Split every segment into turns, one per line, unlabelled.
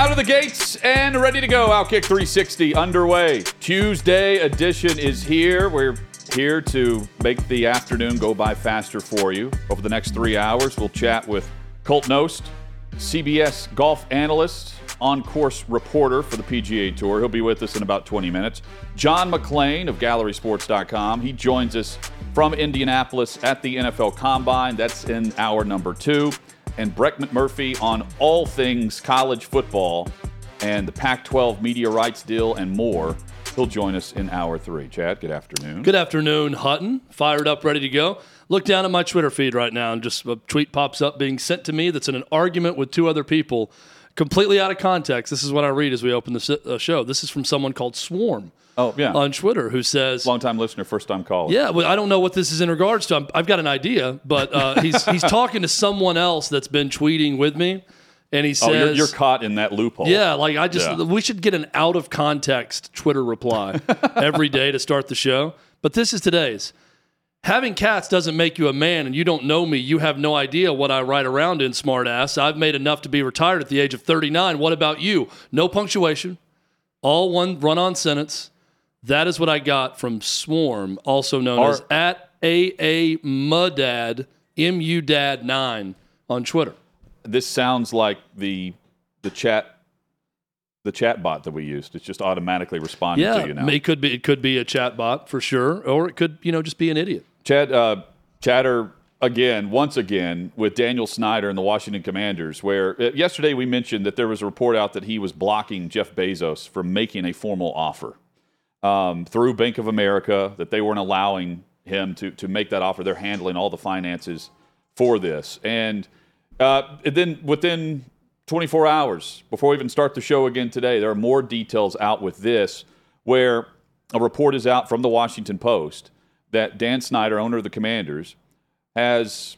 Out of the gates and ready to go. Outkick 360 underway. Tuesday edition is here. We're here to make the afternoon go by faster for you. Over the next three hours, we'll chat with Colt Knost, CBS golf analyst, on course reporter for the PGA Tour. He'll be with us in about 20 minutes. John McClain of GallerySports.com. He joins us from Indianapolis at the NFL Combine. That's in hour number two and Brett McMurphy on all things college football and the Pac 12 media rights deal and more. He'll join us in hour three. Chad, good afternoon.
Good afternoon, Hutton. Fired up, ready to go. Look down at my Twitter feed right now, and just a tweet pops up being sent to me that's in an argument with two other people, completely out of context. This is what I read as we open the uh, show. This is from someone called Swarm.
Oh yeah,
on Twitter, who says,
"Long time listener, first time caller."
Yeah, well, I don't know what this is in regards to. i have got an idea, but uh, he's he's talking to someone else that's been tweeting with me, and he says,
"Oh, you're, you're caught in that loophole."
Yeah, like I just yeah. we should get an out of context Twitter reply every day to start the show. But this is today's. Having cats doesn't make you a man, and you don't know me. You have no idea what I write around in, smartass. I've made enough to be retired at the age of 39. What about you? No punctuation, all one run on sentence. That is what I got from Swarm, also known Our, as at AA Mudad, M U Dad 9 on Twitter.
This sounds like the the chat the chat bot that we used. It's just automatically responding
yeah,
to you now.
It could be it could be a chat bot for sure, or it could, you know, just be an idiot.
Chad uh, chatter again, once again, with Daniel Snyder and the Washington Commanders, where uh, yesterday we mentioned that there was a report out that he was blocking Jeff Bezos from making a formal offer um, through Bank of America that they weren't allowing him to to make that offer. They're handling all the finances for this, and uh, then within 24 hours before we even start the show again today, there are more details out with this, where a report is out from the Washington Post that Dan Snyder, owner of the Commanders, has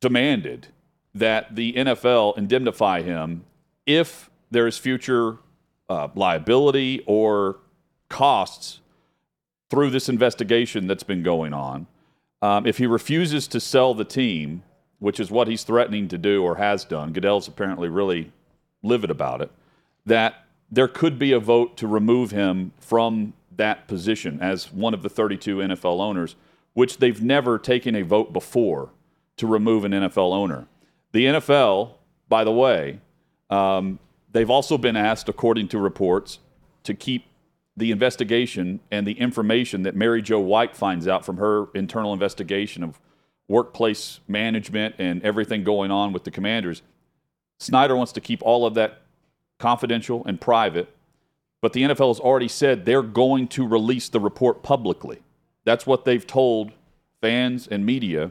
demanded that the NFL indemnify him if there is future uh, liability or costs through this investigation that's been going on. Um, if he refuses to sell the team, which is what he's threatening to do or has done, Goodell's apparently really livid about it, that there could be a vote to remove him from that position as one of the 32 NFL owners, which they've never taken a vote before to remove an NFL owner. The NFL, by the way, um, they've also been asked, according to reports, to keep the investigation and the information that Mary Jo White finds out from her internal investigation of workplace management and everything going on with the commanders. Snyder wants to keep all of that confidential and private, but the NFL has already said they're going to release the report publicly. That's what they've told fans and media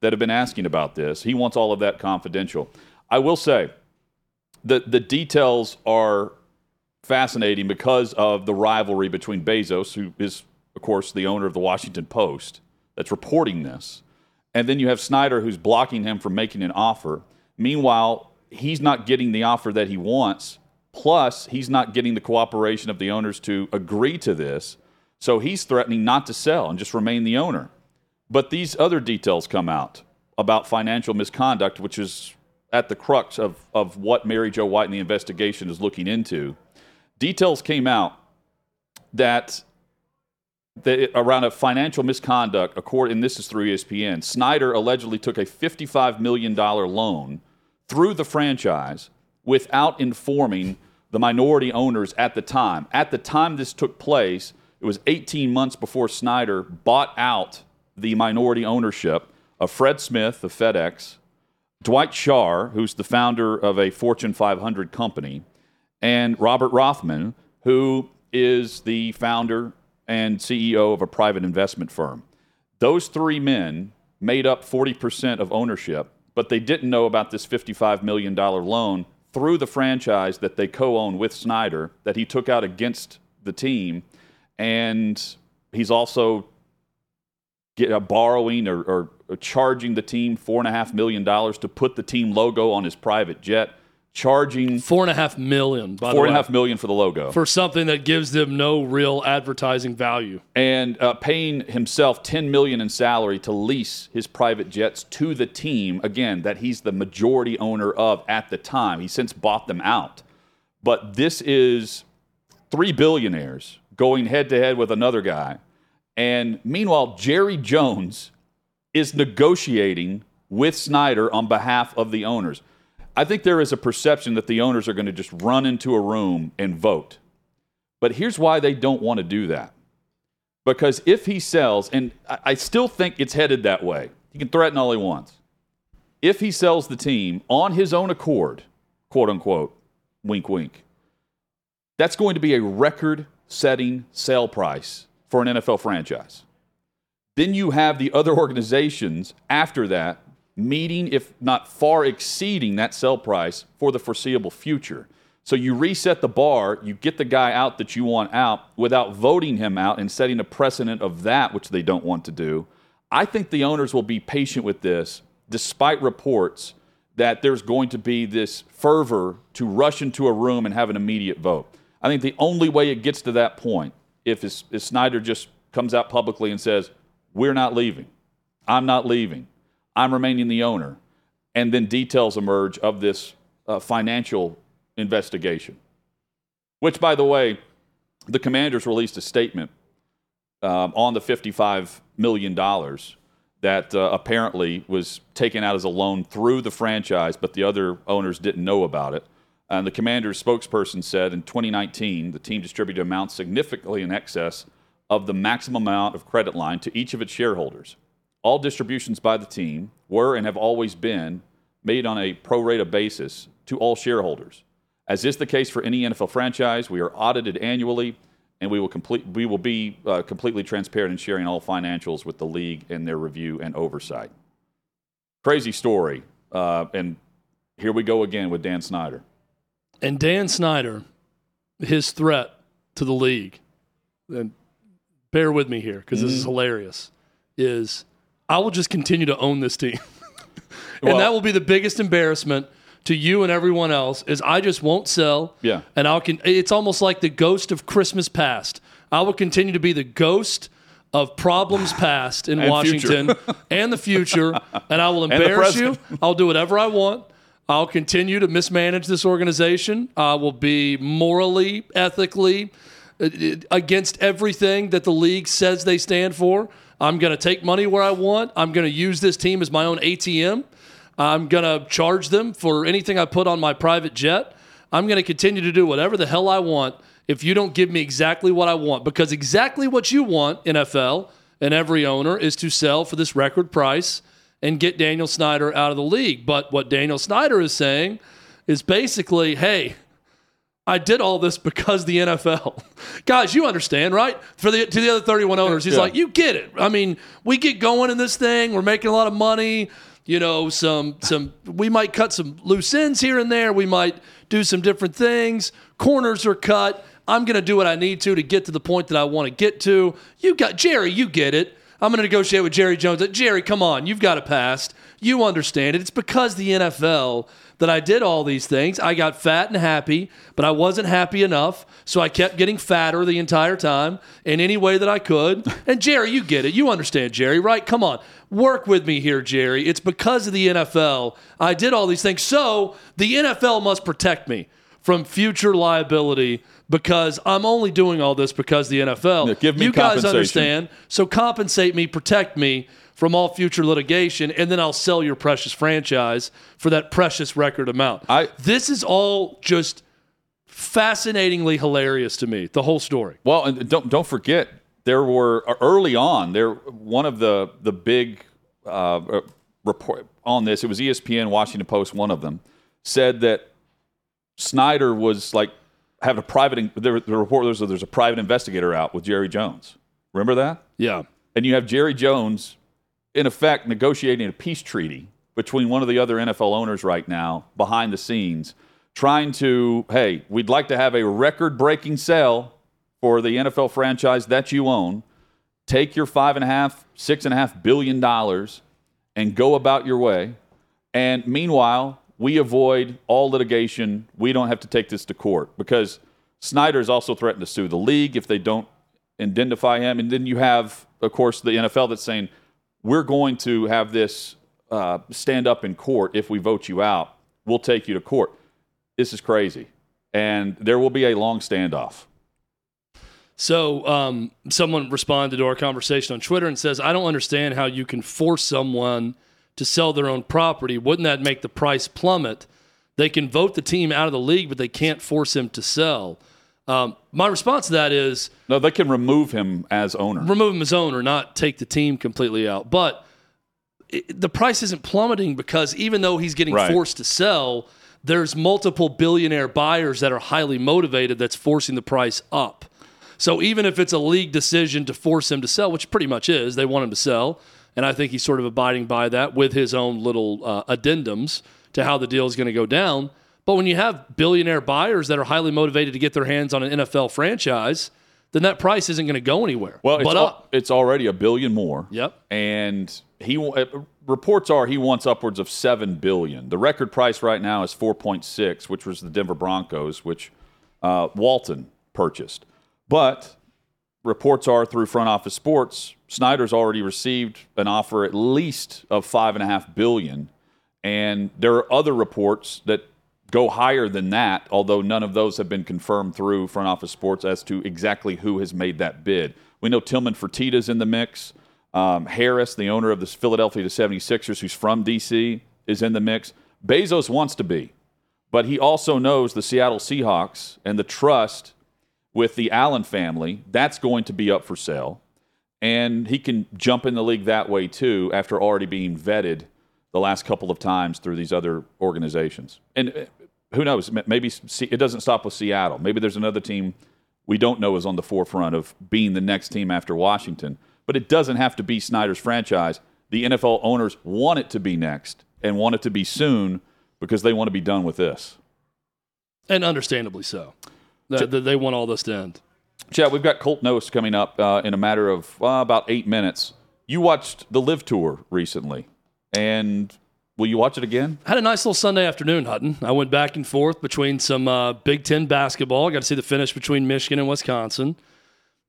that have been asking about this. He wants all of that confidential. I will say that the details are fascinating because of the rivalry between Bezos, who is, of course, the owner of the Washington Post, that's reporting this. And then you have Snyder, who's blocking him from making an offer. Meanwhile, he's not getting the offer that he wants. Plus, he's not getting the cooperation of the owners to agree to this. So he's threatening not to sell and just remain the owner. But these other details come out about financial misconduct, which is at the crux of, of what Mary Jo White and the investigation is looking into details came out that around a financial misconduct, according, and this is through ESPN, Snyder allegedly took a $55 million loan through the franchise without informing the minority owners at the time. At the time this took place, it was 18 months before Snyder bought out the minority ownership of Fred Smith of FedEx, Dwight Schar, who's the founder of a Fortune 500 company, and Robert Rothman, who is the founder and CEO of a private investment firm. Those three men made up 40% of ownership but they didn't know about this $55 million loan through the franchise that they co own with Snyder that he took out against the team. And he's also get, uh, borrowing or, or, or charging the team $4.5 million to put the team logo on his private jet charging
four and a half million, by
four
the
and a half million for the logo,
for something that gives them no real advertising value.
and uh, paying himself ten million in salary to lease his private jets to the team. Again, that he's the majority owner of at the time. He since bought them out, but this is three billionaires going head to head with another guy, and meanwhile, Jerry Jones is negotiating with Snyder on behalf of the owners. I think there is a perception that the owners are going to just run into a room and vote. But here's why they don't want to do that. Because if he sells, and I still think it's headed that way, he can threaten all he wants. If he sells the team on his own accord, quote unquote, wink, wink, that's going to be a record setting sale price for an NFL franchise. Then you have the other organizations after that meeting, if not far exceeding that sell price for the foreseeable future. So you reset the bar, you get the guy out that you want out without voting him out and setting a precedent of that, which they don't want to do. I think the owners will be patient with this, despite reports that there's going to be this fervor to rush into a room and have an immediate vote. I think the only way it gets to that point, if, if Snyder just comes out publicly and says, We're not leaving, I'm not leaving, I'm remaining the owner, and then details emerge of this uh, financial investigation. Which, by the way, the commanders released a statement um, on the $55 million that uh, apparently was taken out as a loan through the franchise, but the other owners didn't know about it. And the commander's spokesperson said in 2019, the team distributed amounts significantly in excess of the maximum amount of credit line to each of its shareholders. All distributions by the team were and have always been made on a pro rata basis to all shareholders. As is the case for any NFL franchise, we are audited annually, and we will complete we will be uh, completely transparent in sharing all financials with the league and their review and oversight. Crazy story, uh, and here we go again with Dan Snyder.
And Dan Snyder, his threat to the league, and bear with me here because this is hilarious, is I will just continue to own this team. and
Well-
that will be the biggest embarrassment to you and everyone else is I just won't sell.
Yeah.
And I'll con- it's almost like the ghost of Christmas past. I will continue to be the ghost of problems past in
And
Washington and the future, and I will embarrass you. I'll do whatever I want. I'll continue to mismanage this organization. I will be morally, ethically uh, uh, against everything that the league says they stand for. I'm going to take money where I want. I'm going to use this team as my own ATM. I'm going to charge them for anything I put on my private jet. I'm going to continue to do whatever the hell I want if you don't give me exactly what I want. Because exactly what you want, NFL and every owner, is to sell for this record price and get Daniel Snyder out of the league. But what Daniel Snyder is saying is basically, hey, I did all this because the NFL. Guys, you understand, right? For the to the other 31 owners, he's
Yeah.
like, you get it. I mean, we get going in this thing. We're making a lot of money. You know, some some we might cut some loose ends here and there. We might do some different things. Corners are cut. I'm going to do what I need to to get to the point that I want to get to. You got Jerry, you get it. I'm going to negotiate with Jerry Jones. Jerry, come on, you've got a past. You understand it. It's because the NFL that I did all these things. I got fat and happy, but I wasn't happy enough, so I kept getting fatter the entire time in any way that I could. And Jerry, you get it. You understand, Jerry, right? Come on. Work with me here, Jerry. It's because of the NFL I did all these things. So the NFL must protect me from future liability because I'm only doing all this because the NFL.
Yeah, give me
you guys understand. So compensate me, protect me from all future litigation, and then I'll sell your precious franchise for that precious record amount.
I-
this is all just fascinatingly hilarious to me. The whole story.
Well, and don't don't forget there were early on there one of the the big uh, uh, report on this. It was ESPN, Washington Post, one of them said that Snyder was like having a private. There, the report was there's a private investigator out with Jerry Jones. Remember that?
Yeah.
And you have Jerry Jones, in effect, negotiating a peace treaty between one of the other NFL owners right now behind the scenes, trying to, hey, we'd like to have a record breaking sale for the NFL franchise that you own. Take your five and a half, six and a half billion dollars and go about your way. And meanwhile, we avoid all litigation. We don't have to take this to court because Snyder has also threatened to sue the league if they don't identify him. And then you have, of course, the NFL that's saying, we're going to have this uh, stand up in court if we vote you out. We'll take you to court. This is crazy. And there will be a long standoff.
So, um, someone responded to our conversation on Twitter and says, I don't understand how you can force someone to sell their own property. Wouldn't that make the price plummet? They can vote the team out of the league, but they can't force him to sell. Um, my response to that is
no, they can remove him as owner.
Remove him as owner, not take the team completely out. But it, the price isn't plummeting because even though he's getting right. forced to sell, there's multiple billionaire buyers that are highly motivated that's forcing the price up. So even if it's a league decision to force him to sell, which pretty much is, they want him to sell, and I think he's sort of abiding by that with his own little uh, addendums to how the deal is going to go down. But when you have billionaire buyers that are highly motivated to get their hands on an NFL franchise, then that price isn't going to go anywhere.
Well, it's, al- it's already a billion more.
Yep.
And he uh, reports are he wants upwards of seven billion. The record price right now is four point six, which was the Denver Broncos, which uh, Walton purchased. But reports are through Front Office Sports, Snyder's already received an offer at least of five and a half billion, and there are other reports that go higher than that, although none of those have been confirmed through Front Office Sports as to exactly who has made that bid. We know Tillman Fertitta's in the mix. Um, Harris, the owner of the Philadelphia 76ers, who's from D.C., is in the mix. Bezos wants to be, but he also knows the Seattle Seahawks and the trust with the Allen family. That's going to be up for sale. And he can jump in the league that way too after already being vetted the last couple of times through these other organizations. And uh, who knows? Maybe it doesn't stop with Seattle. Maybe there's another team we don't know is on the forefront of being the next team after Washington. But it doesn't have to be Snyder's franchise. The NFL owners want it to be next and want it to be soon because they want to be done with this.
And understandably so. They, they want all this to end.
Chad, we've got Colt Knost coming up uh, in a matter of uh, about eight minutes. You watched the LIV Tour recently, and Will you watch it again?
I had a nice little Sunday afternoon, Hutton. I went back and forth between some uh, Big Ten basketball. I got to see the finish between Michigan and Wisconsin.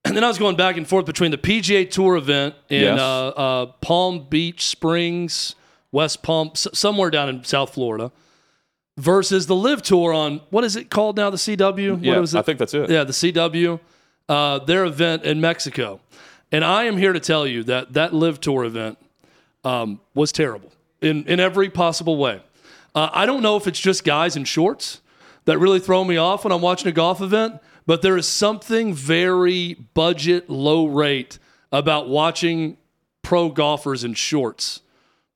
And then I was going back and forth between the PGA Tour event in yes. uh, uh, Palm Beach Springs, West Palm, s- somewhere down in South Florida, versus the LIV Tour on what is it called now? The CW?
Yeah,
was it?
I think that's it.
Yeah, the CW, uh, their event in Mexico. And I am here to tell you that that LIV Tour event um, was terrible in, in every possible way. Uh, I don't know if it's just guys in shorts that really throw me off when I'm watching a golf event, but there is something very budget, low rate about watching pro golfers in shorts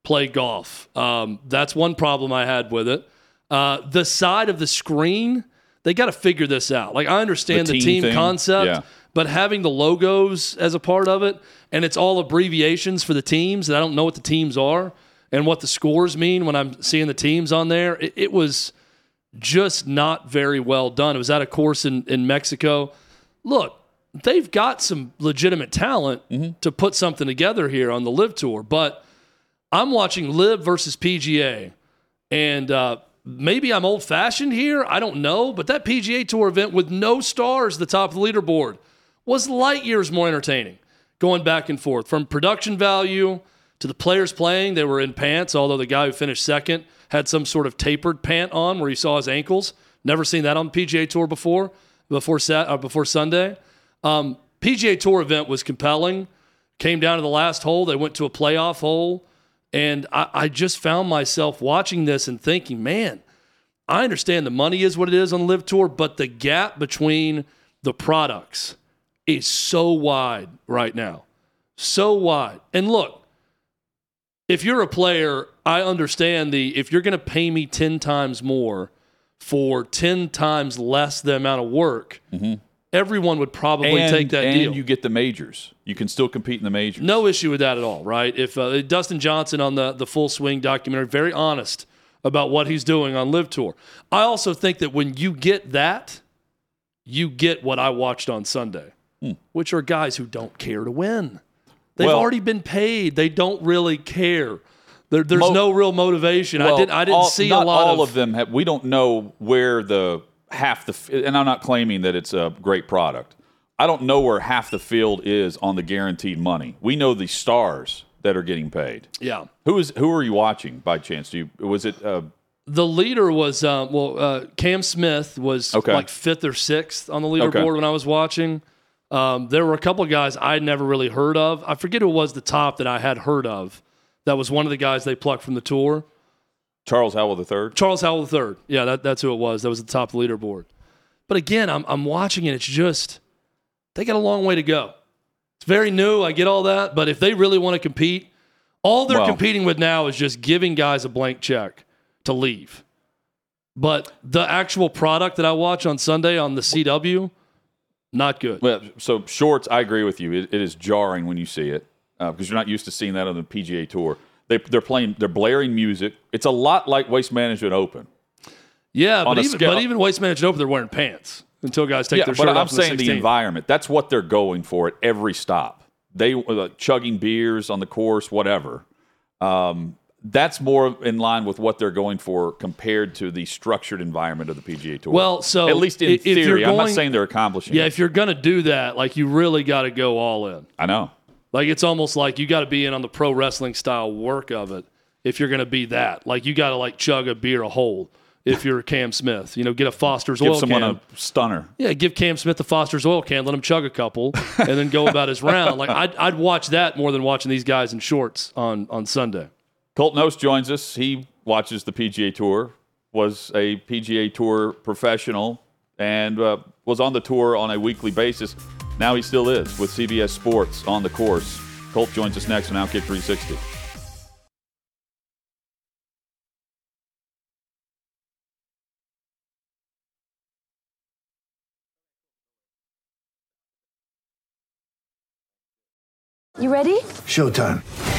play golf. Um, that's one problem I had with it. Uh, the side of the screen, they got to figure this out. Like, I understand the, the team, concept, yeah. but having the logos as a part of it, and it's all abbreviations for the teams, and I don't know what the teams are and what the scores mean when I'm seeing the teams on there, it, it was just not very well done. It was at a course in, in Mexico. Look, they've got some legitimate talent mm-hmm. to put something together here on the LIV Tour, but I'm watching LIV versus PGA, and uh, maybe I'm old fashioned here. I don't know, but that PGA Tour event with no stars at the top of the leaderboard was light years more entertaining. Going back and forth from production value to the players playing, they were in pants, although the guy who finished second had some sort of tapered pant on where you saw his ankles. Never seen that on PGA Tour before, before, sat, uh, before Sunday. Um, PGA Tour event was compelling. Came down to the last hole. They went to a playoff hole. And I, I just found myself watching this and thinking, man, I understand the money is what it is on the LIV Tour, but the gap between the products is so wide right now. So wide. And look, if you're a player, I understand the if you're going to pay me 10 times more for 10 times less the amount of work, mm-hmm. everyone would probably
and,
take that deal
and
deal.
you get the majors. You can still compete in the majors.
No issue with that at all, right? If uh, Dustin Johnson on the the Full Swing documentary, very honest about what he's doing on LIV Tour. I also think that when you get that, you get what I watched on Sunday, which are guys who don't care to win. They've
Well-
already been paid. They don't really care. There, there's
Mo-
no real motivation. I didn't. I didn't
all-
see a lot
all
of,
of them. Have, we don't know where the half the and I'm not claiming that it's a great product. I don't know where half the field is on the guaranteed money. We know the stars that are getting paid.
Yeah.
Who is who are you watching by chance? Do you was it uh,
The leader was um, well, uh, Cam Smith was
Okay.
like fifth or sixth on the leaderboard
Okay.
when I was watching. Um, there were a couple of guys I'd never really heard of. I forget who was the top that I had heard of. That was one of the guys they plucked from the tour.
Charles Howell III?
Charles Howell III. Yeah, that, that's who it was. That was the top of the leaderboard. But again, I'm, I'm watching it. It's just, they got a long way to go. It's very new. I get all that. But if they really want to compete, all they're
Well-
competing with now is just giving guys a blank check to leave. But the actual product that I watch on Sunday on the CW, not good.
Well, so shorts, I agree with you. It, it is jarring when you see it uh, because you're not used to seeing that on the PGA Tour. They, they're playing, they're blaring music. It's a lot like Waste Management Open.
Yeah, but even, but even Waste Management Open, they're wearing pants until guys take
yeah,
their
but
shirt
I'm
off. the
saying the
16.
environment. That's what they're going for at every stop. They uh, chugging beers on the course, whatever. Um, that's more in line with what they're going for compared to the structured environment of the PGA Tour.
Well, so
at least in
if you're
theory, I'm not
going-
saying they're accomplishing.
Yeah,
it.
if you're going to do that, like you really got to go all in.
I know.
Like it's almost like you got to be in on the pro wrestling style work of it if you're going to be that. Like you got to like chug a beer a hole if you're Cam Smith. You know, get a Foster's oil can.
Give
oil
someone
can.
a stunner.
yeah, give Cam Smith the Foster's oil can, let him chug a couple, and then go about his round. Like I'd, I'd watch that more than watching these guys in shorts on on Sunday.
Colt Knost joins us. He watches the PGA Tour, was a PGA Tour professional, and uh, was on the tour on a weekly basis. Now he still is with CBS Sports on the course. Colt joins us next on Outkick 360.
You ready?
Showtime.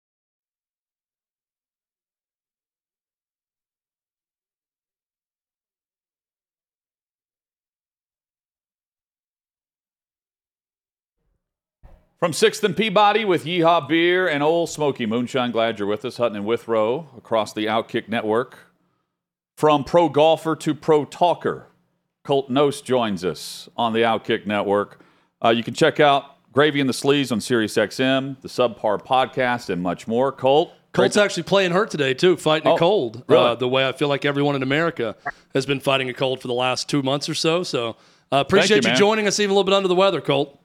From 6th and Peabody with Yeehaw Beer and Ole Smoky Moonshine. Glad you're with us. Hutton and Withrow across the Outkick Network. From pro golfer to pro talker, Colt Knost joins us on the Outkick Network. Uh, you can check out Gravy and the Sleeves on SiriusXM, the Subpar Podcast, and much more. Colt,
Colt's actually playing hurt today too, fighting
Oh,
a cold.
really?
Uh, the way I feel like everyone in America has been fighting a cold for the last two months or so. So uh, appreciate you,
man.
joining us, even a little bit under the weather, Colt.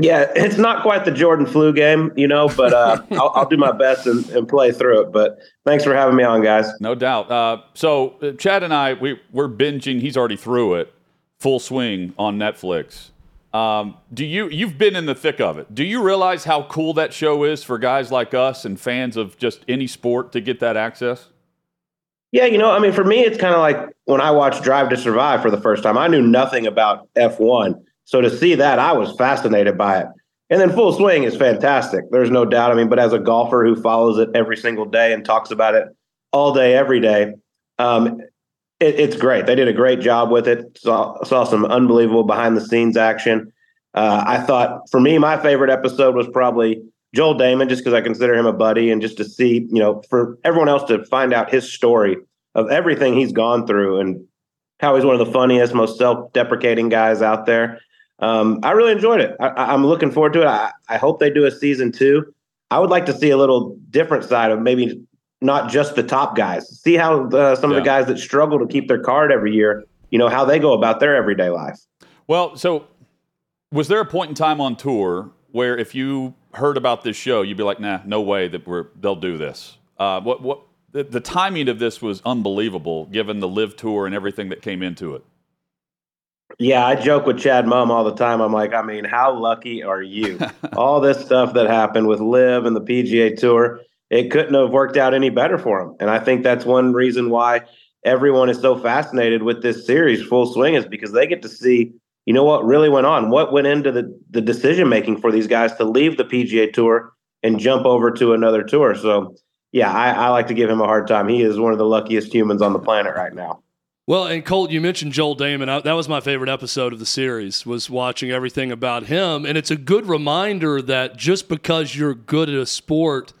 Yeah, it's not quite the Jordan flu game, you know, but uh, I'll, I'll do my best and, and play through it. But thanks for having me on, guys.
No doubt. Uh, so uh, Chad and I, we, we're binging. He's already through it, full swing on Netflix. Um, do you? You've been in the thick of it. Do you realize how cool that show is for guys like us and fans of just any sport to get that access?
Yeah, you know, I mean, for me, it's kind of like when I watched Drive to Survive for the first time. I knew nothing about F1. So to see that, I was fascinated by it. And then Full Swing is fantastic. There's no doubt. I mean, but as a golfer who follows it every single day and talks about it all day, every day, um, it, it's great. They did a great job with it. Saw, saw some unbelievable behind the scenes action. Uh, I thought for me, my favorite episode was probably Joel Dahmen, just because I consider him a buddy, and just to see, you know, for everyone else to find out his story of everything he's gone through and how he's one of the funniest, most self-deprecating guys out there. Um, I really enjoyed it. I, I'm looking forward to it. I, I hope they do a season two. I would like to see a little different side of maybe not just the top guys. See how the, some of the guys that struggle to keep their card every year, you know, how they go about their everyday life.
Well, so Was there a point in time on tour where if you heard about this show, you'd be like, "Nah, no way that we're they'll do this." Uh, what what the, the timing of this was unbelievable, given the LIV tour and everything that came into it.
Yeah, I joke with Chad Mumm all the time. I'm like, I mean, how lucky are you? all this stuff that happened with LIV and the PGA Tour, it couldn't have worked out any better for him. And I think that's one reason why everyone is so fascinated with this series, Full Swing, is because they get to see, you know, what really went on, what went into the the decision making for these guys to leave the PGA Tour and jump over to another tour. So, yeah, I, I like to give him a hard time. He is one of the luckiest humans on the planet right now.
Well, and Colt, you mentioned Joel Dahmen. I, that was my favorite episode of the series. Was watching everything about him, and it's a good reminder that just because you're good at a sport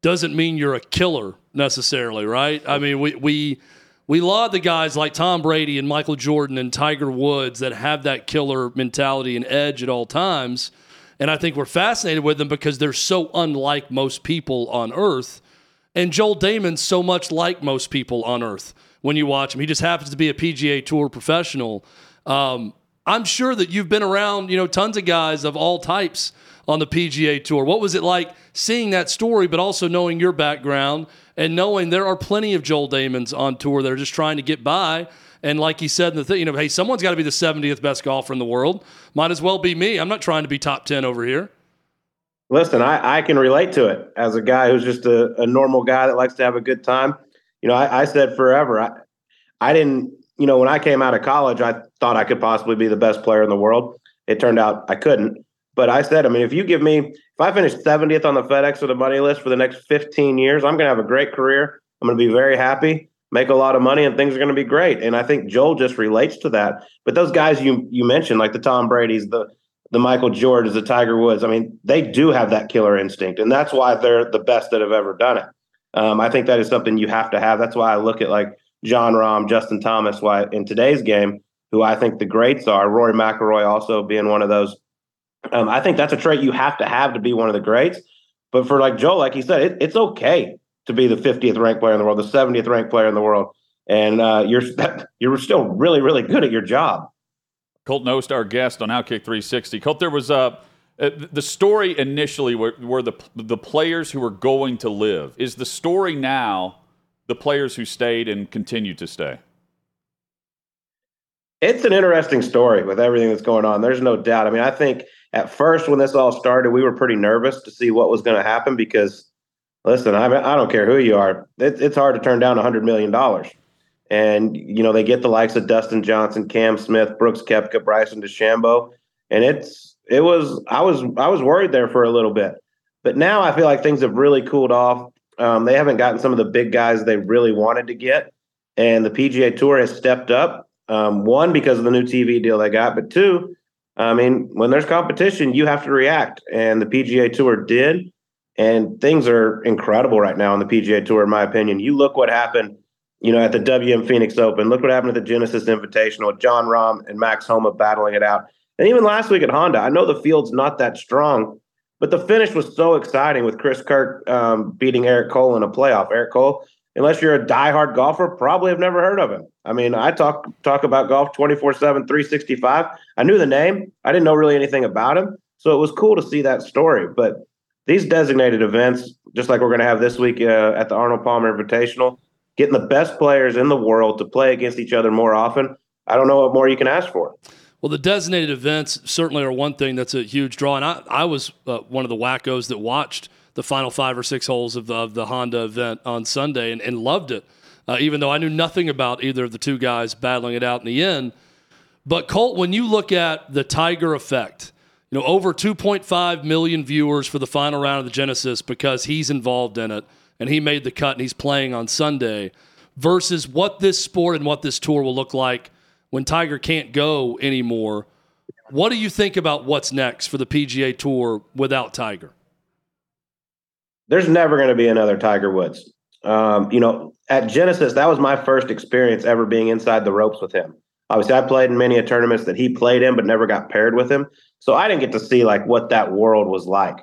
doesn't mean you're a killer necessarily, right? I mean, we we we laud the guys like Tom Brady and Michael Jordan and Tiger Woods that have that killer mentality and edge at all times, and I think we're fascinated with them because they're so unlike most people on Earth, and Joel Dahmen's so much like most people on Earth when you watch him. He just happens to be a PGA Tour professional. Um, I'm sure that you've been around, you know, tons of guys of all types on the PGA Tour. What was it like seeing that story, but also knowing your background and knowing there are plenty of Joel Dahmens on tour that are just trying to get by? And like he said in the thing, you know, hey, someone's got to be the 70th best golfer in the world. Might as well be me. I'm not trying to be top 10 over here.
Listen, I, I can relate to it as a guy who's just a, a normal guy that likes to have a good time you know, I, I said forever, I, I didn't, you know, when I came out of college, I thought I could possibly be the best player in the world. It turned out I couldn't. But I said, I mean, if you give me, if I finish 70th on the FedEx or the money list for the next 15 years, I'm going to have a great career. I'm going to be very happy, make a lot of money, and things are going to be great. And I think Joel just relates to that. But those guys you you mentioned, like the Tom Brady's, the the Michael Jordans, the Tiger Woods, I mean, they do have that killer instinct, and that's why they're the best that have ever done it. Um, I think that is something you have to have. That's why I look at like Jon Rahm, Justin Thomas, why in today's game, who I think the greats are, Rory McIlroy also being one of those. Um, I think that's a trait you have to have to be one of the greats. But for like Joe, like he said, it, it's okay to be the 50th ranked player in the world, the 70th ranked player in the world, and uh, you're you're still really really good at your job.
Colt Knost, our guest on Outkick 360. Colt, there was a. Uh, the story initially were, were, the the players who were going to LIV. Is the story now the players who stayed and continue to stay?
It's an interesting story with everything that's going on. There's no doubt. I mean, I think at first when this all started, we were pretty nervous to see what was going to happen because, listen, I, I don't care who you are. It, it's hard to turn down $100 million. And, you know, they get the likes of Dustin Johnson, Cam Smith, Brooks Koepka, Bryson DeChambeau. And it's it was I was I was worried there for a little bit, but now I feel like things have really cooled off. Um, they haven't gotten some of the big guys they really wanted to get, and the PGA Tour has stepped up. Um, one because of the new TV deal they got, but two, I mean, when there's competition, you have to react, and the PGA Tour did. And things are incredible right now on the PGA Tour, in my opinion. You look what happened, you know, at the WM Phoenix Open. Look what happened at the Genesis Invitational Jon Rahm and Max Homa battling it out. And even last week at Honda, I know the field's not that strong, but the finish was so exciting with Chris Kirk um, beating Eric Cole in a playoff. Eric Cole, unless you're a diehard golfer, probably have never heard of him. I mean, I talk talk about golf 24 7, 365. I knew the name, I didn't know really anything about him. So it was cool to see that story. But these designated events, just like we're going to have this week uh, at the Arnold Palmer Invitational, getting the best players in the world to play against each other more often, I don't know what more you can ask for.
Well, the designated events certainly are one thing that's a huge draw. And I, I was uh, one of the wackos that watched the final five or six holes of the, of the Honda event on Sunday and, and loved it, uh, even though I knew nothing about either of the two guys battling it out in the end. But, Colt, when you look at the Tiger effect, you know, over 2.5 million viewers for the final round of the Genesis because he's involved in it and he made the cut and he's playing on Sunday versus what this sport and what this tour will look like – when Tiger can't go anymore. What do you think about what's next for the PGA Tour without Tiger?
There's never going to be another Tiger Woods. Um, you know, at Genesis, that was my first experience ever being inside the ropes with him. Obviously, I played in many a tournaments that he played in, but never got paired with him. So I didn't get to see like what that world was like.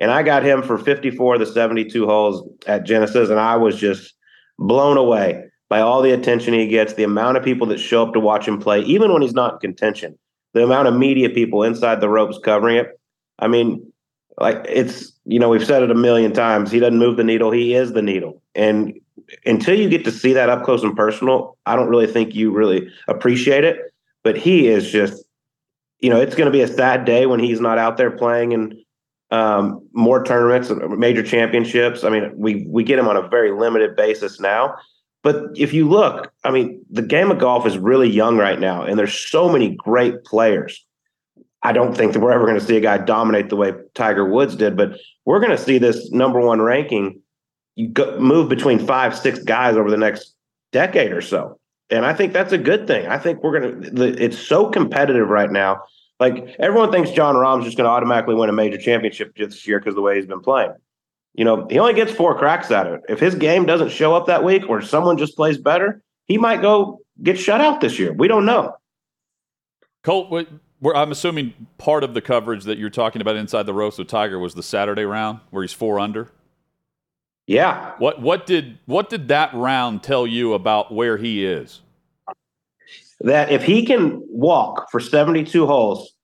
And I got him for 54 of the 72 holes at Genesis, and I was just blown away by all the attention he gets, the amount of people that show up to watch him play, even when he's not in contention. the amount of media people inside the ropes covering it. I mean, like it's you know we've said it a million times. He doesn't move the needle; he is the needle. And until you get to see that up close and personal, I don't really think you really appreciate it. But he is just, you know, it's going to be a sad day when he's not out there playing in um, more tournaments, major championships. I mean, we we get him on a very limited basis now. But if you look, I mean, the game of golf is really young right now, and there's so many great players. I don't think that we're ever going to see a guy dominate the way Tiger Woods did, but we're going to see this number one ranking you go, move between five, six guys over the next decade or so. And I think that's a good thing. I think we're going to, it's so competitive right now. Like everyone thinks Jon Rahm's just going to automatically win a major championship this year because the way he's been playing. You know, he only gets four cracks at it. If his game doesn't show up that week or someone just plays better, he might go get shut out this year. We don't know.
Colt, I'm assuming part of the coverage that you're talking about inside the ropes with Tiger was the Saturday round where he's four under.
Yeah.
What what did what did that round tell you about where he is?
That if he can walk for 72 holes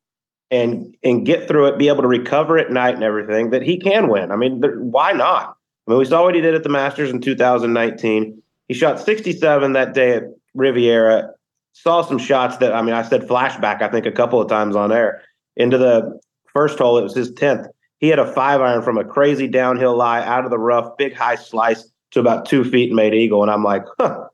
and and get through it, be able to recover at night and everything, that he can win. I mean, there, why not? I mean, we saw what he did at the Masters in 2019. He shot 67 that day at Riviera saw some shots that I mean I said flashback I think a couple of times on air into the first hole it was his 10th he had a five iron from a crazy downhill lie out of the rough big high slice to about two feet and made eagle and I'm like huh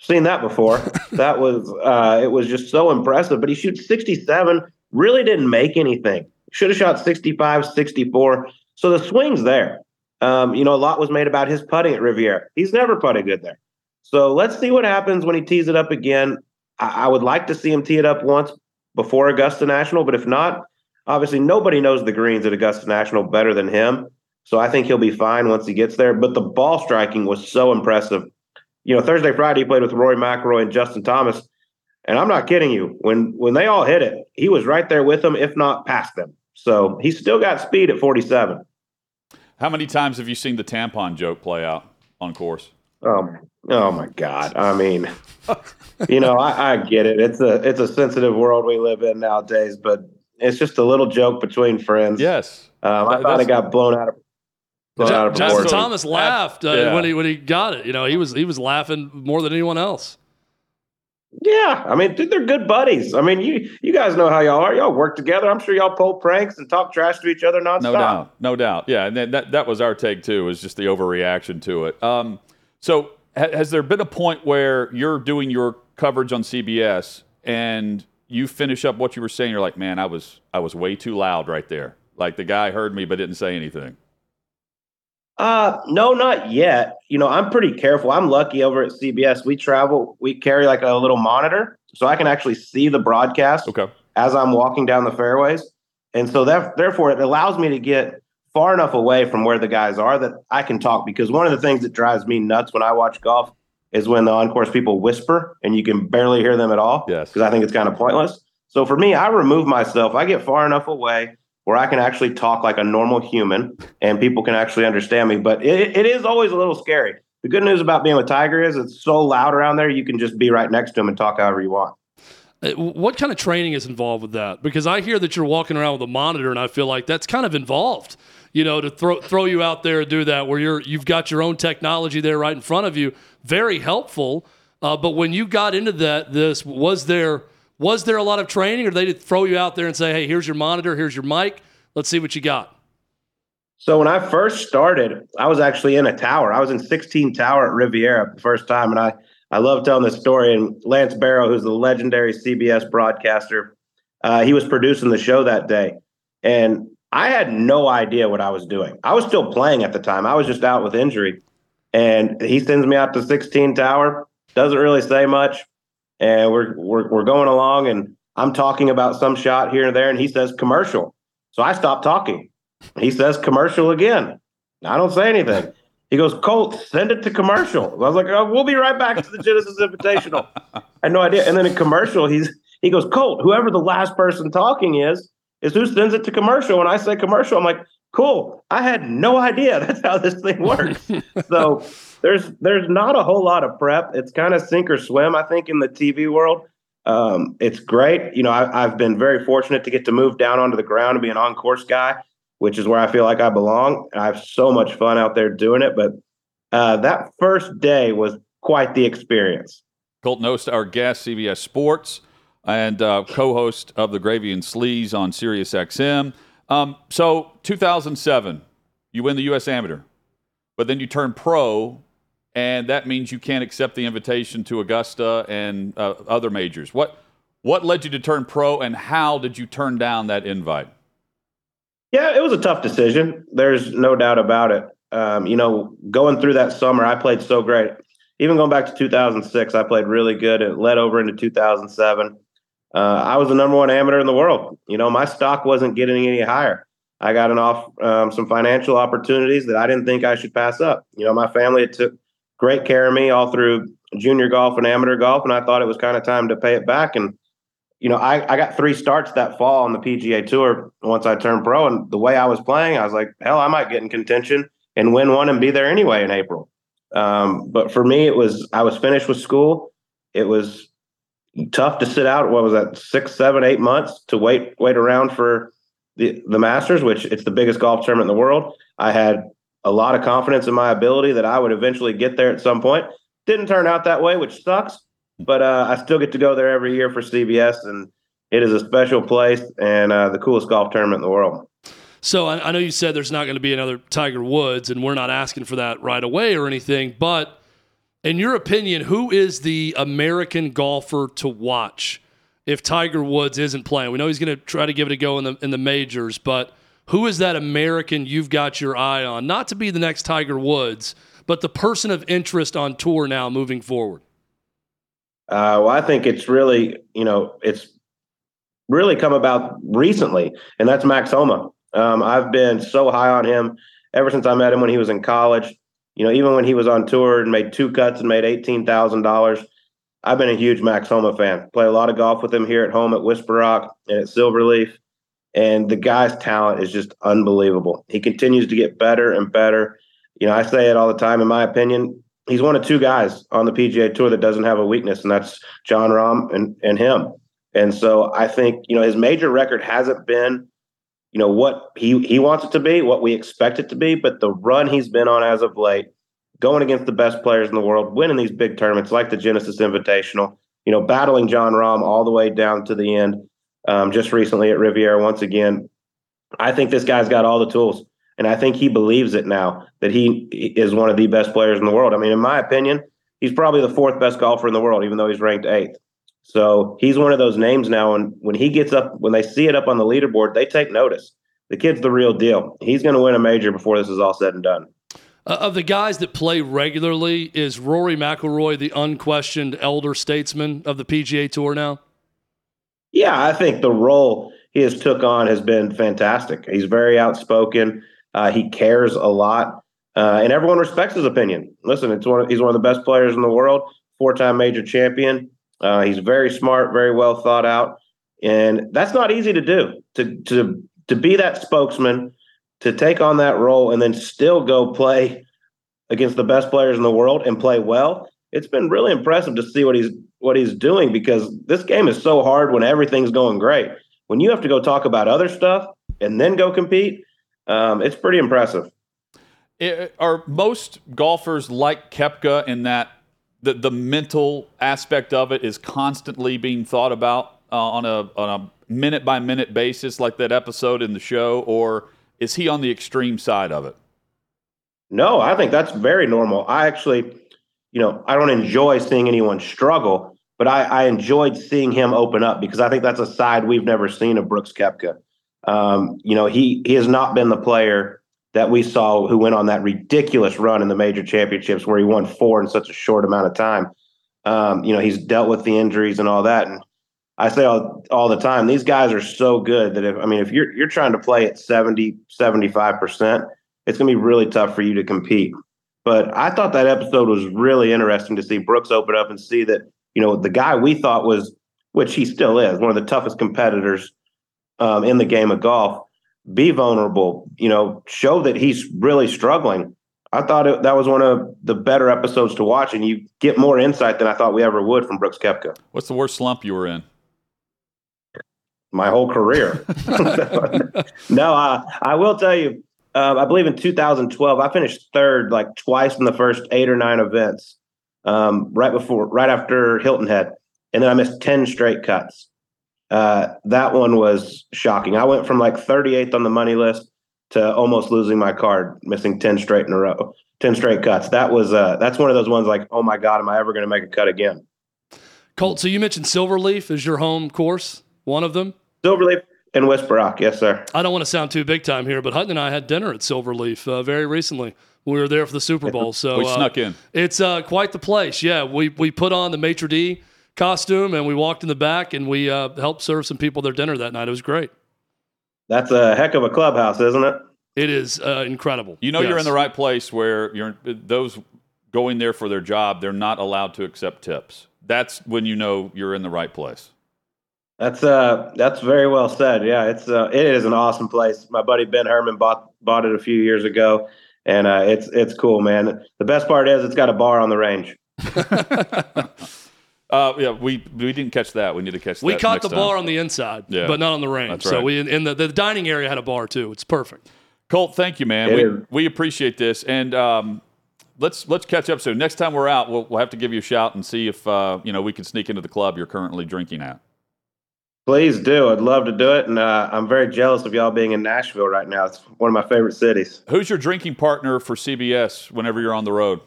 seen that before that was uh, it was just so impressive but he shoots 67 really didn't make anything should have shot 65 64 so the swing's there um, you know a lot was made about his putting at Riviera he's never putted good there so let's see what happens when he tees it up again I, I would like to see him tee it up once before Augusta National, but if not, obviously nobody knows the greens at Augusta National better than him. So I think he'll be fine once he gets there. But the ball striking was so impressive. You know, Thursday, Friday, he played with Rory McIlroy and Justin Thomas. And I'm not kidding you. When when they all hit it, he was right there with them, if not past them. So he's still got speed at 47.
How many times have you seen the tampon joke play out on course?
Um, oh my God! I mean, you know, I, I get it. It's a it's a sensitive world we live in nowadays, but it's just a little joke between friends.
Yes,
um, I thought it got blown out of. Blown out of
Justin Thomas laughed uh, yeah. when he when he got it. You know, he was he was laughing more than anyone else.
Yeah, I mean, dude, they're good buddies. I mean, you you guys know how y'all are. Y'all work together. I'm sure y'all pull pranks and talk trash to each other nonstop.
No doubt, no doubt. Yeah, and that that was our take too. Was just the overreaction to it. Um, so has there been a point where you're doing your coverage on CBS and you finish up what you were saying? You're like, man, I was I was way too loud right there. Like the guy heard me but didn't say anything.
Uh, no, not yet. You know, I'm pretty careful. I'm lucky over at CBS. We travel, we carry like a little monitor so I can actually see the broadcast
okay.
as I'm walking down the fairways. And so that therefore it allows me to get far enough away from where the guys are that I can talk. Because one of the things that drives me nuts when I watch golf is when the on course people whisper and you can barely hear them at all.
Yes.
Because I think it's kind of pointless. So for me, I remove myself. I get far enough away where I can actually talk like a normal human and people can actually understand me. But it, it is always a little scary. The good news about being with Tiger is it's so loud around there, you can just be right next to him and talk however you want.
Uh, what kind of training is involved with that? Because I hear that you're walking around with a monitor, and I feel like that's kind of involved you know, to throw throw you out there and do that where you're you've got your own technology there right in front of you. Very helpful. Uh, but when you got into that, this was there was there a lot of training, or they did throw you out there and say, "Hey, here's your monitor, here's your mic, let's see what you got."
So when I first started, I was actually in a tower. I was in 16 Tower at Riviera the first time, and I I love telling this story. And Lance Barrow, who's the legendary CBS broadcaster, uh, he was producing the show that day, and I had no idea what I was doing. I was still playing at the time. I was just out with injury. And he sends me out to 16 Tower, doesn't really say much. And we're, we're, we're going along, and I'm talking about some shot here and there, and he says commercial. So I stop talking. He says commercial again. I don't say anything. He goes, Colt, send it to commercial. I was like, oh, we'll be right back to the Genesis Invitational. I had no idea. And then in commercial, he's he goes, Colt, whoever the last person talking is, is who sends it to commercial. When I say commercial, I'm like, cool. I had no idea that's how this thing works. so there's there's not a whole lot of prep. It's kind of sink or swim, I think, in the TV world. Um, it's great. You know, I, I've been very fortunate to get to move down onto the ground and be an on course guy, which is where I feel like I belong. I have so much fun out there doing it. But uh, that first day was quite the experience.
Colt Knost, our guest, CBS Sports, and uh, co-host of the Gravy and Sleaze on Sirius XM. Um, so 2007, you win the U.S. Amateur, but then you turn pro, and that means you can't accept the invitation to Augusta and uh, other majors. What what led you to turn pro, and how did you turn down that invite?
Yeah, it was a tough decision. There's no doubt about it. Um, you know, going through that summer, I played so great. Even going back to 2006, I played really good. It led over into 2007. Uh, I was the number one amateur in the world. You know, my stock wasn't getting any higher. I got an off um, some financial opportunities that I didn't think I should pass up. You know, my family took great care of me all through junior golf and amateur golf, and I thought it was kind of time to pay it back. And you know, I, I got three starts that fall on the PGA Tour once I turned pro, and the way I was playing, I was like, hell, I might get in contention and win one and be there anyway in April. Um, but for me, it was I was finished with school. It was tough to sit out. What was that? Six, seven, eight months to wait wait around for the the Masters, which it's the biggest golf tournament in the world. I had a lot of confidence in my ability that I would eventually get there at some point. Didn't turn out that way, which sucks. But uh, I still get to go there every year for CBS, and it is a special place and uh, the coolest golf tournament in the world.
So I, I know you said there's not going to be another Tiger Woods, and we're not asking for that right away or anything. But in your opinion, who is the American golfer to watch if Tiger Woods isn't playing? We know he's going to try to give it a go in the in the majors, but who is that American you've got your eye on? Not to be the next Tiger Woods, but the person of interest on tour now moving forward.
Uh, well, I think it's really, you know, it's really come about recently, and that's Max Homa. Um, I've been so high on him ever since I met him when he was in college. You know, even when he was on tour and made two cuts and made eighteen thousand dollars, I've been a huge Max Homa fan. Play a lot of golf with him here at home at Whisper Rock and at Silverleaf, and the guy's talent is just unbelievable. He continues to get better and better. You know, I say it all the time. In my opinion, he's one of two guys on the PGA Tour that doesn't have a weakness, and that's Jon Rahm and and him. And so I think you know his major record hasn't been you know what he he wants it to be, what we expect it to be, but the run he's been on as of late, going against the best players in the world, winning these big tournaments like the Genesis Invitational, you know, battling Jon Rahm all the way down to the end. Um, just recently at Riviera, once again, I think this guy's got all the tools, and I think he believes it now that he is one of the best players in the world. I mean, in my opinion, he's probably the fourth best golfer in the world, even though he's ranked eighth. So he's one of those names now. And when he gets up, when they see it up on the leaderboard, they take notice. The kid's the real deal. He's going to win a major before this is all said and done.
Uh, of the guys that play regularly, is Rory McIlroy the unquestioned elder statesman of the PGA Tour now?
Yeah, I think the role he has took on has been fantastic. He's very outspoken. Uh, he cares a lot, uh, and everyone respects his opinion. Listen, it's one of, he's one of the best players in the world, four-time major champion. Uh, he's very smart, very well thought out, and that's not easy to do. To to to be that spokesman, to take on that role, and then still go play against the best players in the world and play well. It's been really impressive to see what he's what he's doing because this game is so hard when everything's going great. When you have to go talk about other stuff and then go compete, um, it's pretty impressive.
It, are most golfers like Koepka in that the the mental aspect of it is constantly being thought about uh, on a on a minute by minute basis, like that episode in the show, or is he on the extreme side of it?
No, I think that's very normal. I actually, you know, I don't enjoy seeing anyone struggle, but I, I enjoyed seeing him open up because I think that's a side we've never seen of Brooks Koepka. Um, you know, he he has not been the player that we saw who went on that ridiculous run in the major championships where he won four in such a short amount of time. Um, you know, he's dealt with the injuries and all that. And I say all, all the time, these guys are so good that if, I mean, if you're, you're trying to play at 70, 75%, it's going to be really tough for you to compete. But I thought that episode was really interesting to see Brooks open up and see that, you know, the guy we thought was, which he still is, one of the toughest competitors um, in the game of golf, be vulnerable, you know, show that he's really struggling. I thought it, that was one of the better episodes to watch, and you get more insight than I thought we ever would from Brooks Koepka.
What's the worst slump you were in?
My whole career. no, I, I will tell you. Uh, I believe in 2012, I finished third like twice in the first eight or nine events, um, right before, right after Hilton Head, and then I missed 10 straight cuts. Uh, that one was shocking. I went from like 38th on the money list to almost losing my card, missing 10 straight in a row, 10 straight cuts. That was uh, that's one of those ones like, oh my god, am I ever going to make a cut again?
Colt, so you mentioned Silverleaf is your home course, one of them.
Silverleaf and Whisper Rock, yes, sir.
I don't want to sound too big time here, but Hutton and I had dinner at Silverleaf uh, very recently. We were there for the Super Bowl, so
We
uh,
snuck in.
It's uh, quite the place. Yeah, we we put on the maitre d costume and we walked in the back and we uh, helped serve some people their dinner that night. It was great.
That's a heck of a clubhouse, isn't it?
It is uh, incredible.
You know you're in the right place where you're those going there for their job. They're not allowed to accept tips. That's when you know you're in the right place.
That's uh that's very well said. Yeah, it's uh it is an awesome place. My buddy Ben Herman bought bought it a few years ago, and uh, it's it's cool, man. The best part is it's got a bar on the range.
Uh, yeah, we we didn't catch that. We need to catch.
We
that
caught
next
the
time.
bar on the inside,
Yeah.
but not on the range.
That's
So we in the, the dining area had a bar too. It's perfect.
Colt, thank you, man.
It
We,
is.
we appreciate this, and um, let's let's catch up soon. Next time we're out, we'll, we'll have to give you a shout and see if uh, you know we can sneak into the club you're currently drinking at.
Please do. I'd love to do it, and uh, I'm very jealous of y'all being in Nashville right now. It's one of my favorite cities.
Who's your drinking partner for CBS whenever you're on the road?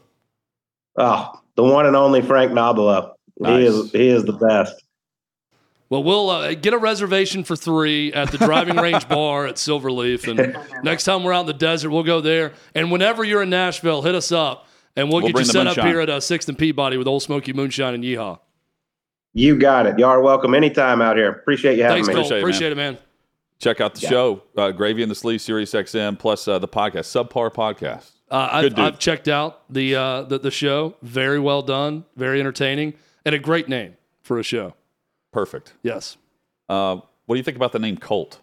Oh, the one and only Frank Nobilo.
Nice.
He is he is the best.
Well, we'll uh, get a reservation for three at the driving range bar at Silverleaf, and next time we're out in the desert, we'll go there. And whenever you're in Nashville, hit us up, and we'll,
We'll
get you
the
set up here at uh, Sixth and Peabody with Ole Smoky Moonshine and Yeehaw.
You got it. Y'all are welcome anytime out here. Appreciate you having
Thanks,
me.
Colt.
Appreciate it,
Appreciate it, man.
Check out the show, uh, Gravy and the Sleeve, Sirius XM, plus uh, the podcast, Subpar Podcast.
Uh, I've. I've checked out the, uh, the the show. Very well done, very entertaining, and a great name for a show.
Perfect.
Yes.
Uh, what do you think about the name Colt?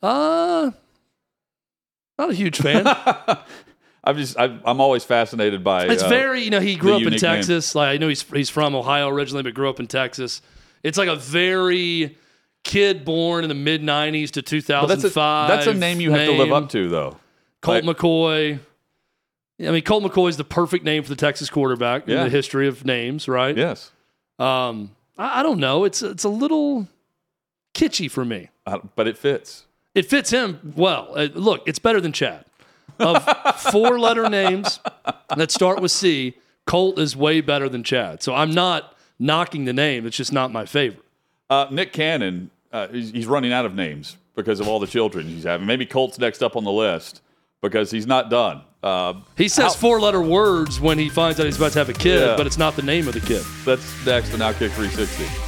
Uh, not a huge fan.
I'm just I, I'm always fascinated by.
It's
uh,
very, you know, he grew up in
unique name.
Texas. Like I know he's he's from Ohio originally, but grew up in Texas. It's like a very kid born in the mid '90s to
But that's a,
2005.
that's a name you have to live up to, though.
Colt
Like-
McCoy. I mean, Colt McCoy is the perfect name for the Texas quarterback
Yeah.
in the history of names, right?
Yes,
Um, I, I don't know. It's it's a little kitschy for me.
uh, but it fits.
It fits him well. Uh, look, it's better than Chad. Of four letter names that start with C, Colt is way better than Chad. So I'm not knocking the name. It's just not my favorite.
Uh, Nick Cannon, uh, he's, he's running out of names because of all the children he's having. Maybe Colt's next up on the list because he's not done. Uh,
He says four letter words when he finds out he's about to have a kid,
Yeah.
but it's not the name of the kid.
that's next on Outkick 360.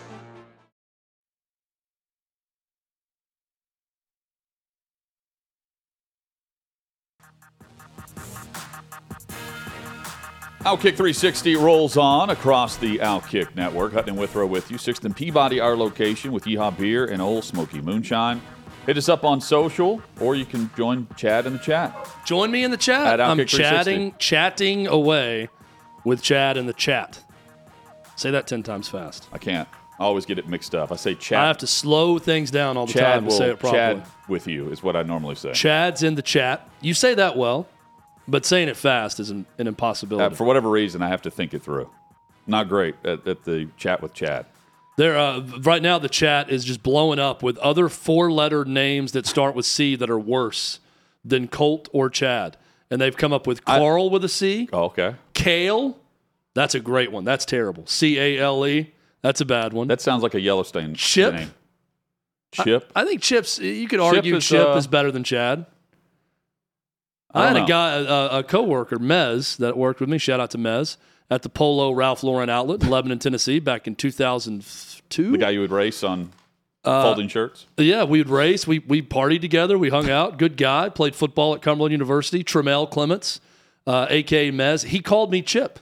Outkick 360 rolls on across the Outkick network. Hutton and Withrow with you. Sixth and Peabody, our location with Yeehaw Beer and Ole Smoky Moonshine. Hit us up on social, or you can join Chad in the chat.
Join me in the chat. I'm chatting, chatting away with Chad in the chat. Say that 10 times fast.
I can't. I always get it mixed up. I say Chad.
I have to slow things down all the
Chad
time to
will
say it properly.
Chad with you is what I normally say.
Chad's in the chat. You say that well, but saying it fast is an, an impossibility.
Uh, for whatever reason, I have to think it through. Not great at, at the chat with Chad.
There, uh, right now, the chat is just blowing up with other four-letter names that start with C that are worse than Colt or Chad, and they've come up with Carl with a C,
Oh, okay.
Kale. That's a great one. That's terrible. C A L E. That's a bad one.
That sounds like a Yellowstone
Chip?
name. Chip.
I think Chip's. You could argue
is,
Chip
uh,
is better than Chad.
I
I, had
don't
a guy, a, a coworker, Mez, that worked with me. Shout out to Mez at the Polo Ralph Lauren outlet in Lebanon, Tennessee, back in 2002.
the guy you would race on folding shirts.
Yeah, we would race. We we partied together. We hung out. Good guy. Played football at Cumberland University. Tremel Clements, uh, aka Mez. He called me Chip.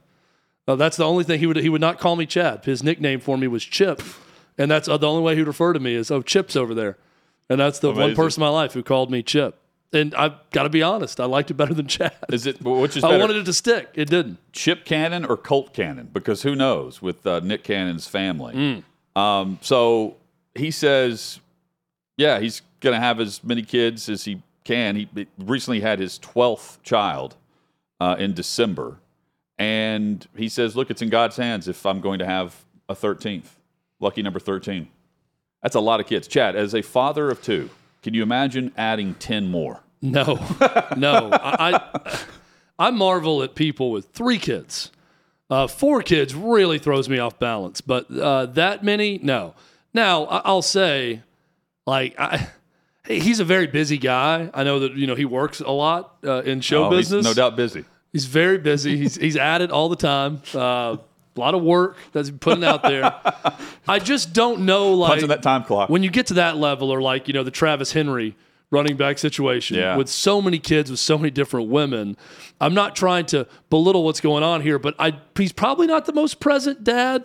Uh, that's the only thing he would he would not call me Chad. His nickname for me was Chip, and that's uh, the only way he would refer to me is oh Chip's over there, and that's the one person in my life who called me Chip. And I've got to be honest, I liked it better than Chad.
Is it which is
I
better?
wanted it to stick. It didn't.
Chip Cannon or Colt Cannon? Because who knows with uh, Nick Cannon's family.
Hmm.
Um, so he says, yeah, he's going to have as many kids as he can. He recently had his 12th child uh, in December. And he says, look, it's in God's hands if I'm going to have a 13th. Lucky number 13. That's a lot of kids. Chad, as a father of two, can you imagine adding 10 more?
No, no. I, I I marvel at people with three kids. Uh, four kids really throws me off balance, but uh, that many, no. Now I- I'll say, like, I, he's a very busy guy. I know that you know he works a lot uh, in show
Oh,
business.
no doubt busy.
He's very busy. He's he's at it all the time. A lot of work that's putting out there. I just don't know, like
Punching that time clock.
when you get to that level, or like you know the Travis Henry running back situation
Yeah.
with so many kids with so many different women. I'm not trying to belittle what's going on here, but I he's probably not the most present dad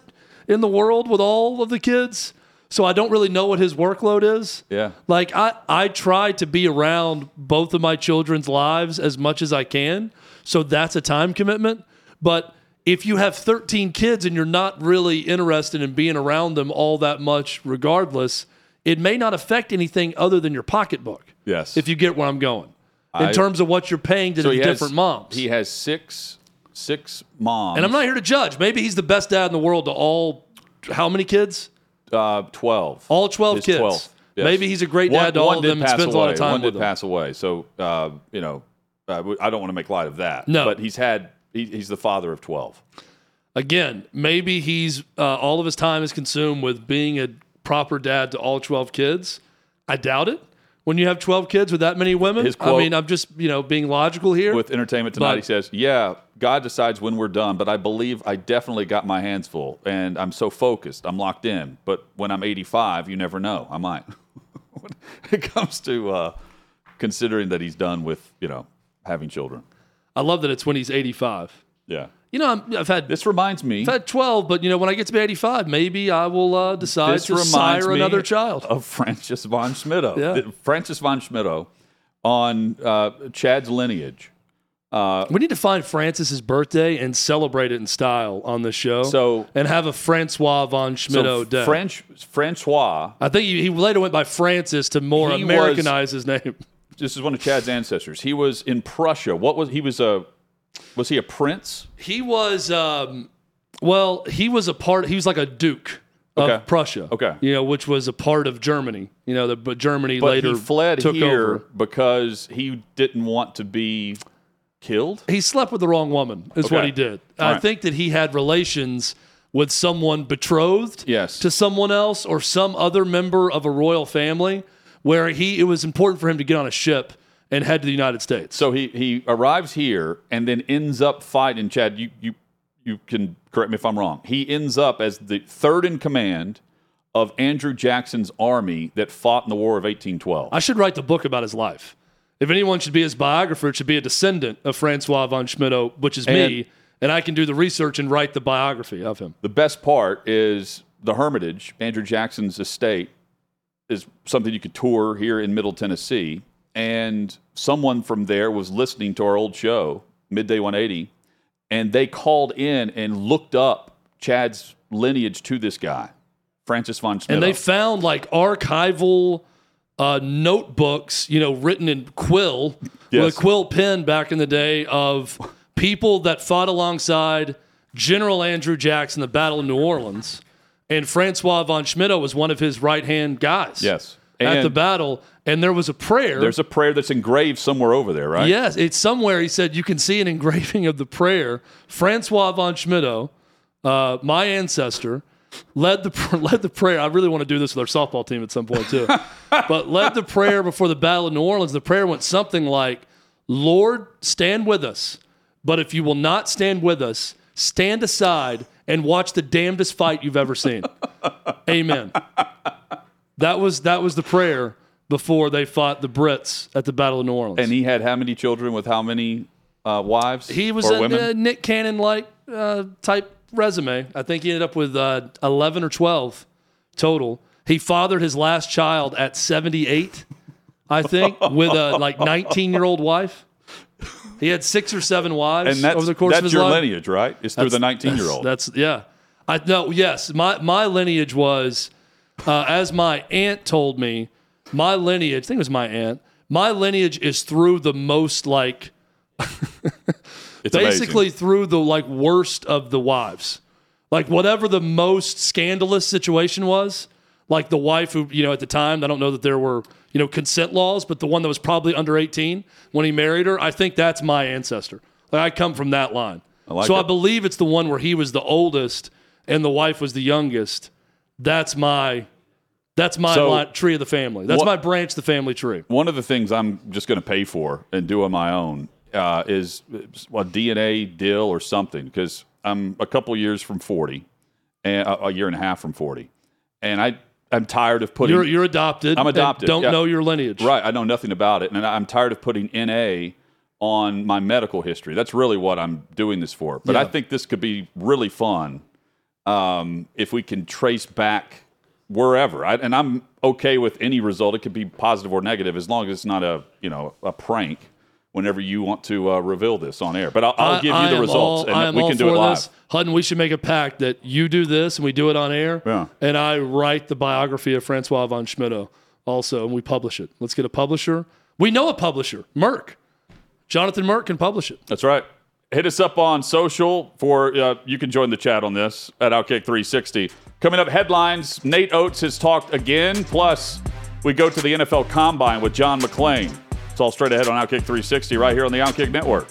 in the world with all of the kids. So I don't really know what his workload is.
Yeah.
Like I, I try to be around both of my children's lives as much as I can. So that's a time commitment. But if you have 13 kids and you're not really interested in being around them all that much, regardless, it may not affect anything other than your pocketbook.
Yes.
If you get where I'm going. In
I-
terms of what you're paying to
So
the
he has-
different moms.
He has six six moms.
and I'm not here to judge. Maybe he's the best dad in the world to all how many kids?
uh, twelve.
All 12
His
kids.
12, yes.
Maybe he's a great
One-
dad to all of them and spends a lot of time
One
with
did
them.
pass away, so uh, you know, uh, I don't want to make light of that.
No.
but he's had he, he's the father of twelve.
again, maybe he's uh, all of his time is consumed with being a proper dad to all 12 kids. I doubt it. When you have 12 kids with that many women,
His
I mean, I'm just, you know, being logical here.
With Entertainment Tonight,
But-
he says, "Yeah, God decides when we're done, but I believe I definitely got my hands full, and I'm so focused, I'm locked in. But when I'm 85, you never know, I might." when it comes to uh, considering that he's done with you know having children,
I love that it's when he's 85.
yeah.
You know, I'm, I've had
This reminds me.
I've had 12, but you know, when I get to be 85, maybe I will uh, decide
this
to
reminds
sire another child.
of Francis von Schmittou.
Yeah.
Francis von Schmittou on uh, Chad's lineage.
we need to find Francis's birthday and celebrate it in style on the show.
So-
and have a Francois von Schmittou
so
day.
French Francois.
I think he, he later went by Francis to more Americanize his name.
This is one of Chad's ancestors. He was in Prussia. What was he was a was he a prince?
He was, um, well, he was a part. He was like a duke of
Okay.
Prussia.
Okay.
you know, which was a part of Germany. You know, the, but Germany
But
later
he fled
took
here
over.
because he didn't want to be killed.
He slept with the wrong woman. Is what he did.
All
I
right.
think that he had relations with someone betrothed
Yes.
to someone else or some other member of a royal family, where he it was important for him to get on a ship and head to the United States.
So he he arrives here and then ends up fighting. Chad, you you you can correct me if I'm wrong. He ends up as the third in command of Andrew Jackson's army that fought in the War of 1812.
I should write the book about his life. If anyone should be his biographer, it should be a descendant of Francois von Schmittou, which is me, and I can do the research and write the biography of him.
The best part is the Hermitage, Andrew Jackson's estate, is something you could tour here in Middle Tennessee. And someone from there was listening to our old show, Midday 180, and they called in and looked up Chad's lineage to this guy, Francis von Schmittou.
And they found like archival uh, notebooks, you know, written in quill
Yes.
with a quill pen back in the day of people that fought alongside General Andrew Jackson, in the Battle of New Orleans, and Francois von Schmittou was one of his right hand guys.
Yes.
at the battle, and there was a prayer.
There's a prayer that's engraved somewhere over there, right?
Yes, it's somewhere. He said you can see an engraving of the prayer. Francois von Schmittou, uh, my ancestor, led the led the prayer. I really want to do this with our softball team at some point too. but led the prayer before the Battle of New Orleans. The prayer went something like, "Lord, stand with us, but if you will not stand with us, stand aside and watch the damnedest fight you've ever seen." Amen. That was that was the prayer before they fought the Brits at the Battle of New Orleans.
And he had how many children with how many uh, wives?
He was a, uh, Nick Cannon like uh, type resume. I think he ended up with uh, 11 or 12 total. He fathered his last child at 78, I think, with a like 19 year old wife. He had six or seven wives
and that's,
over the course
that's
of his
your
life.
lineage, right? It's through the 19 year old.
That's yeah. I no yes. My my lineage was, uh, as my aunt told me, my lineage. I think it was my aunt. My lineage is through the most like
It's
basically
amazing.
through the like worst of the wives like whatever the most scandalous situation was like the wife who you know at the time i don't know that there were you know consent laws but the one that was probably under 18 when he married her i think that's my ancestor. Like i come from that line.
Like
so i believe it's the one where he was the oldest and the wife was the youngest. That's my that's my
So-
line, tree of the family. That's
What-
my branch of the family tree.
One of the things I'm just going to pay for and do on my own uh, is a DNA deal or something because I'm a couple years from 40 and a, a year and a half from 40. And I, I'm tired of putting.
you're, you're adopted
I'm adopted,
don't
yeah.
know your lineage
Right. I know nothing about it. And I'm tired of putting NA on my medical history. That's really what I'm doing this for. But I think this could be really fun um, if we can trace back wherever. I, and I'm okay with any result. It could be positive or negative as long as it's not a you know a prank. Whenever you want to uh, reveal this on air, but I'll, I'll
I-
give you
I
the results,
all-
and we can do it live.
this. Hutton, we should make a pact that you do this and we do it on air.
Yeah.
And I write the biography of Francois von Schmittou also, and we publish it. Let's get a publisher. We know a publisher, Merck. Jonathan Merck can publish it.
That's right. Hit us up on social for uh, you can join the chat on this at Outkick 360. Coming up, headlines. Nate Oats has talked again. Plus, we go to the NFL Combine with John McClain. It's all straight ahead on Outkick 360 right here on the Outkick Network.